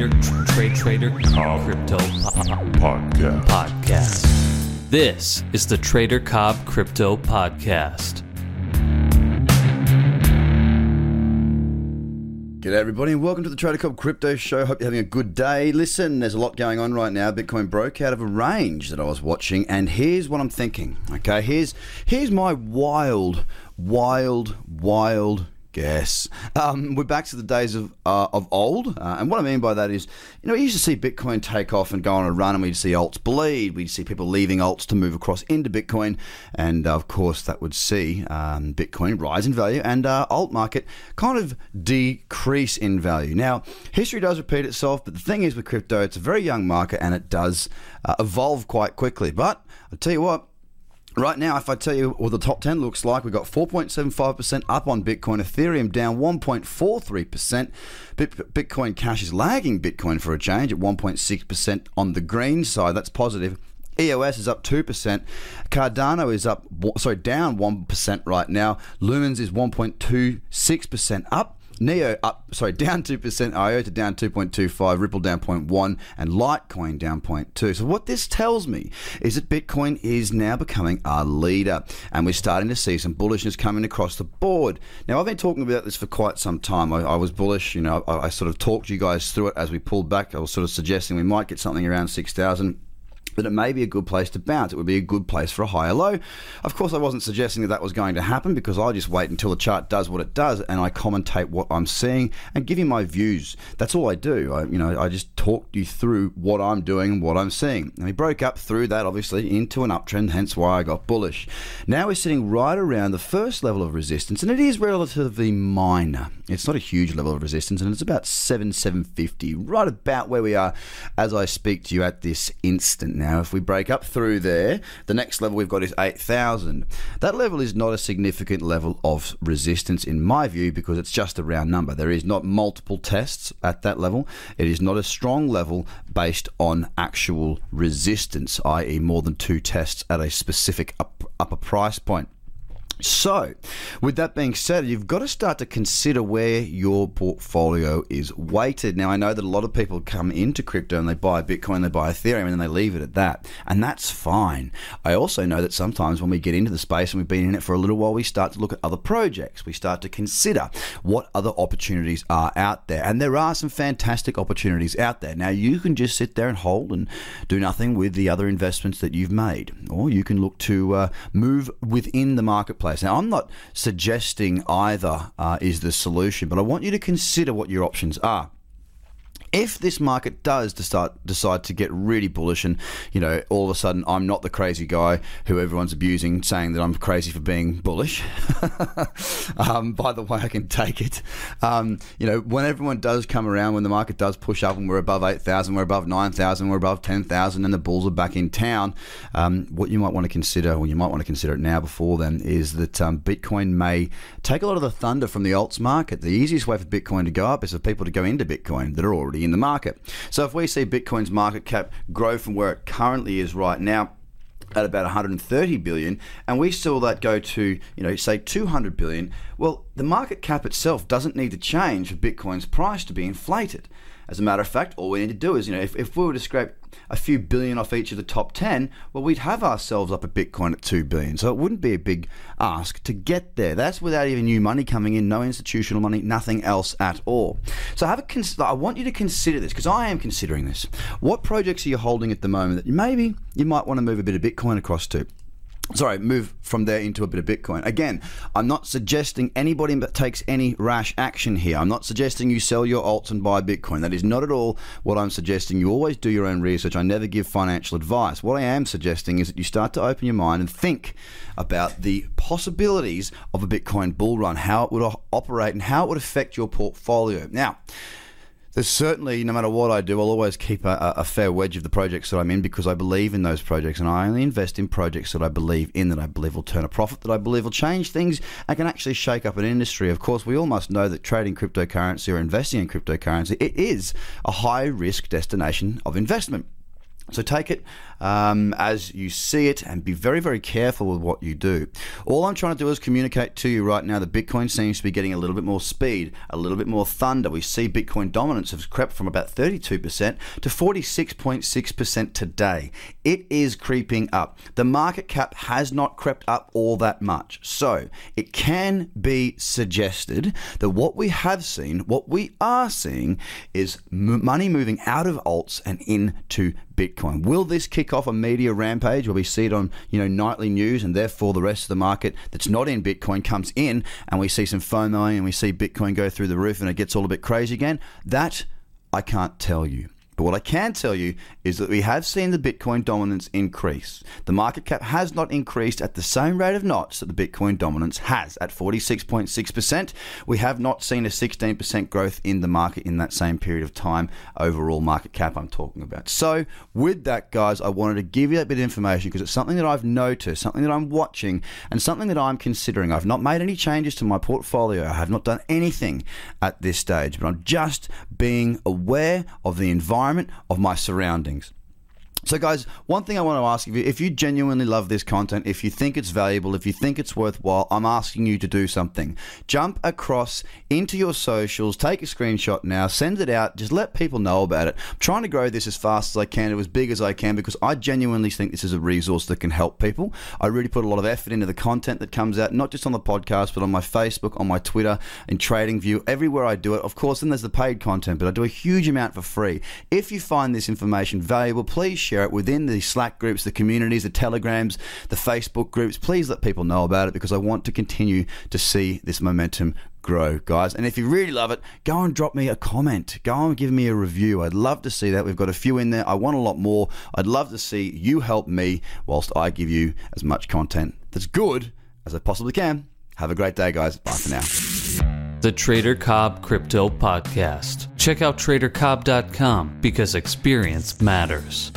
Trader, tr- trade, trader, crypto po- Podcast. podcast. This is the Trader Cobb Crypto Podcast. G'day, everybody, and welcome to the Trader Cobb Crypto Show. Hope you're having a good day. Listen, there's a lot going on right now. Bitcoin broke out of a range that I was watching, and here's what I'm thinking. Okay, here's here's my wild, wild, wild guess. Um, we're back to the days of uh, of old, uh, and what I mean by that is, you know, we used to see Bitcoin take off and go on a run, and we'd see alts bleed. We'd see people leaving alts to move across into Bitcoin, and uh, of course, that would see um, Bitcoin rise in value and uh, alt market kind of decrease in value. Now, history does repeat itself, but the thing is with crypto, it's a very young market and it does uh, evolve quite quickly. But I'll tell you what. Right now, if I tell you what the top 10 looks like, we've got 4.75% up on Bitcoin, Ethereum down 1.43%. Bitcoin Cash is lagging Bitcoin for a change at 1.6% on the green side. That's positive. EOS is up 2%. Cardano is up, sorry, down 1% right now. Lumens is 1.26% up. Neo up, sorry, down 2%, IOTA down 2.25, Ripple down 0.1, and Litecoin down 0.2. So what this tells me is that Bitcoin is now becoming our leader, and we're starting to see some bullishness coming across the board. Now, I've been talking about this for quite some time. I, I was bullish, you know, I, I sort of talked you guys through it as we pulled back. I was sort of suggesting we might get something around 6,000 that it may be a good place to bounce. It would be a good place for a higher low. Of course, I wasn't suggesting that that was going to happen because I just wait until the chart does what it does and I commentate what I'm seeing and give you my views. That's all I do. I, you know, I just talk you through what I'm doing and what I'm seeing. And we broke up through that, obviously, into an uptrend, hence why I got bullish. Now we're sitting right around the first level of resistance, and it is relatively minor. It's not a huge level of resistance, and it's about 7, 750, right about where we are as I speak to you at this instant. Now, if we break up through there, the next level we've got is 8,000. That level is not a significant level of resistance in my view because it's just a round number. There is not multiple tests at that level. It is not a strong level based on actual resistance, i.e., more than two tests at a specific up, upper price point. So, with that being said, you've got to start to consider where your portfolio is weighted. Now, I know that a lot of people come into crypto and they buy Bitcoin, they buy Ethereum, and then they leave it at that. And that's fine. I also know that sometimes when we get into the space and we've been in it for a little while, we start to look at other projects. We start to consider what other opportunities are out there. And there are some fantastic opportunities out there. Now, you can just sit there and hold and do nothing with the other investments that you've made, or you can look to uh, move within the marketplace. Now, I'm not suggesting either uh, is the solution, but I want you to consider what your options are if this market does decide, decide to get really bullish and you know all of a sudden I'm not the crazy guy who everyone's abusing saying that I'm crazy for being bullish um, by the way I can take it. Um, you know when everyone does come around when the market does push up and we're above 8,000 we're above 9,000 we're above 10,000 and the bulls are back in town um, what you might want to consider or you might want to consider it now before then is that um, Bitcoin may take a lot of the thunder from the alts market. The easiest way for Bitcoin to go up is for people to go into Bitcoin that are already in the market. So if we see Bitcoin's market cap grow from where it currently is right now, at about 130 billion and we saw that go to you know say 200 billion well the market cap itself doesn't need to change for bitcoin's price to be inflated as a matter of fact all we need to do is you know if, if we were to scrape a few billion off each of the top 10 well we'd have ourselves up a bitcoin at 2 billion. So it wouldn't be a big ask to get there. That's without even new money coming in no institutional money nothing else at all. So have a cons- i want you to consider this because i am considering this. What projects are you holding at the moment that maybe you might want to move a bit of bitcoin across to sorry, move from there into a bit of Bitcoin. Again, I'm not suggesting anybody takes any rash action here. I'm not suggesting you sell your alts and buy Bitcoin. That is not at all what I'm suggesting. You always do your own research. I never give financial advice. What I am suggesting is that you start to open your mind and think about the possibilities of a Bitcoin bull run, how it would operate, and how it would affect your portfolio. Now, there's certainly, no matter what I do, I'll always keep a, a, fair wedge of the projects that I'm in because I believe in those projects and I only invest in projects that I believe in, that I believe will turn a profit, that I believe will change things and can actually shake up an industry. Of course, we all must know that trading cryptocurrency or investing in cryptocurrency, it is a high risk destination of investment. So take it um, as you see it and be very, very careful with what you do. All I'm trying to do is communicate to you right now that Bitcoin seems to be getting a little bit more speed, a little bit more thunder. We see Bitcoin dominance has crept from about 32% to 46.6% today. It is creeping up. The market cap has not crept up all that much. So it can be suggested that what we have seen, what we are seeing, is money moving out of alts and into Bitcoin. Will this kick off a media rampage where we see it on you know nightly news, and therefore the rest of the market that's not in Bitcoin comes in, and we see some FOMO and we see Bitcoin go through the roof, and it gets all a bit crazy again? That I can't tell you. But what I can tell you is that we have seen the Bitcoin dominance increase. The market cap has not increased at the same rate of knots that the Bitcoin dominance has at 46.6%. We have not seen a 16% growth in the market in that same period of time, overall market cap I'm talking about. So, with that, guys, I wanted to give you that bit of information because it's something that I've noticed, something that I'm watching, and something that I'm considering. I've not made any changes to my portfolio, I have not done anything at this stage, but I'm just being aware of the environment of my surroundings. So, guys, one thing I want to ask of you if you genuinely love this content, if you think it's valuable, if you think it's worthwhile, I'm asking you to do something. Jump across into your socials, take a screenshot now, send it out, just let people know about it. I'm trying to grow this as fast as I can, as big as I can, because I genuinely think this is a resource that can help people. I really put a lot of effort into the content that comes out, not just on the podcast, but on my Facebook, on my Twitter, in TradingView, everywhere I do it. Of course, then there's the paid content, but I do a huge amount for free. If you find this information valuable, please share it within the Slack groups, the communities, the Telegrams, the Facebook groups. Please let people know about it because I want to continue to see this momentum grow, guys. And if you really love it, go and drop me a comment. Go and give me a review. I'd love to see that. We've got a few in there. I want a lot more. I'd love to see you help me whilst I give you as much content that's good as I possibly can. Have a great day, guys. Bye for now. The Trader Cobb Crypto Podcast. Check out tradercobb.com because experience matters.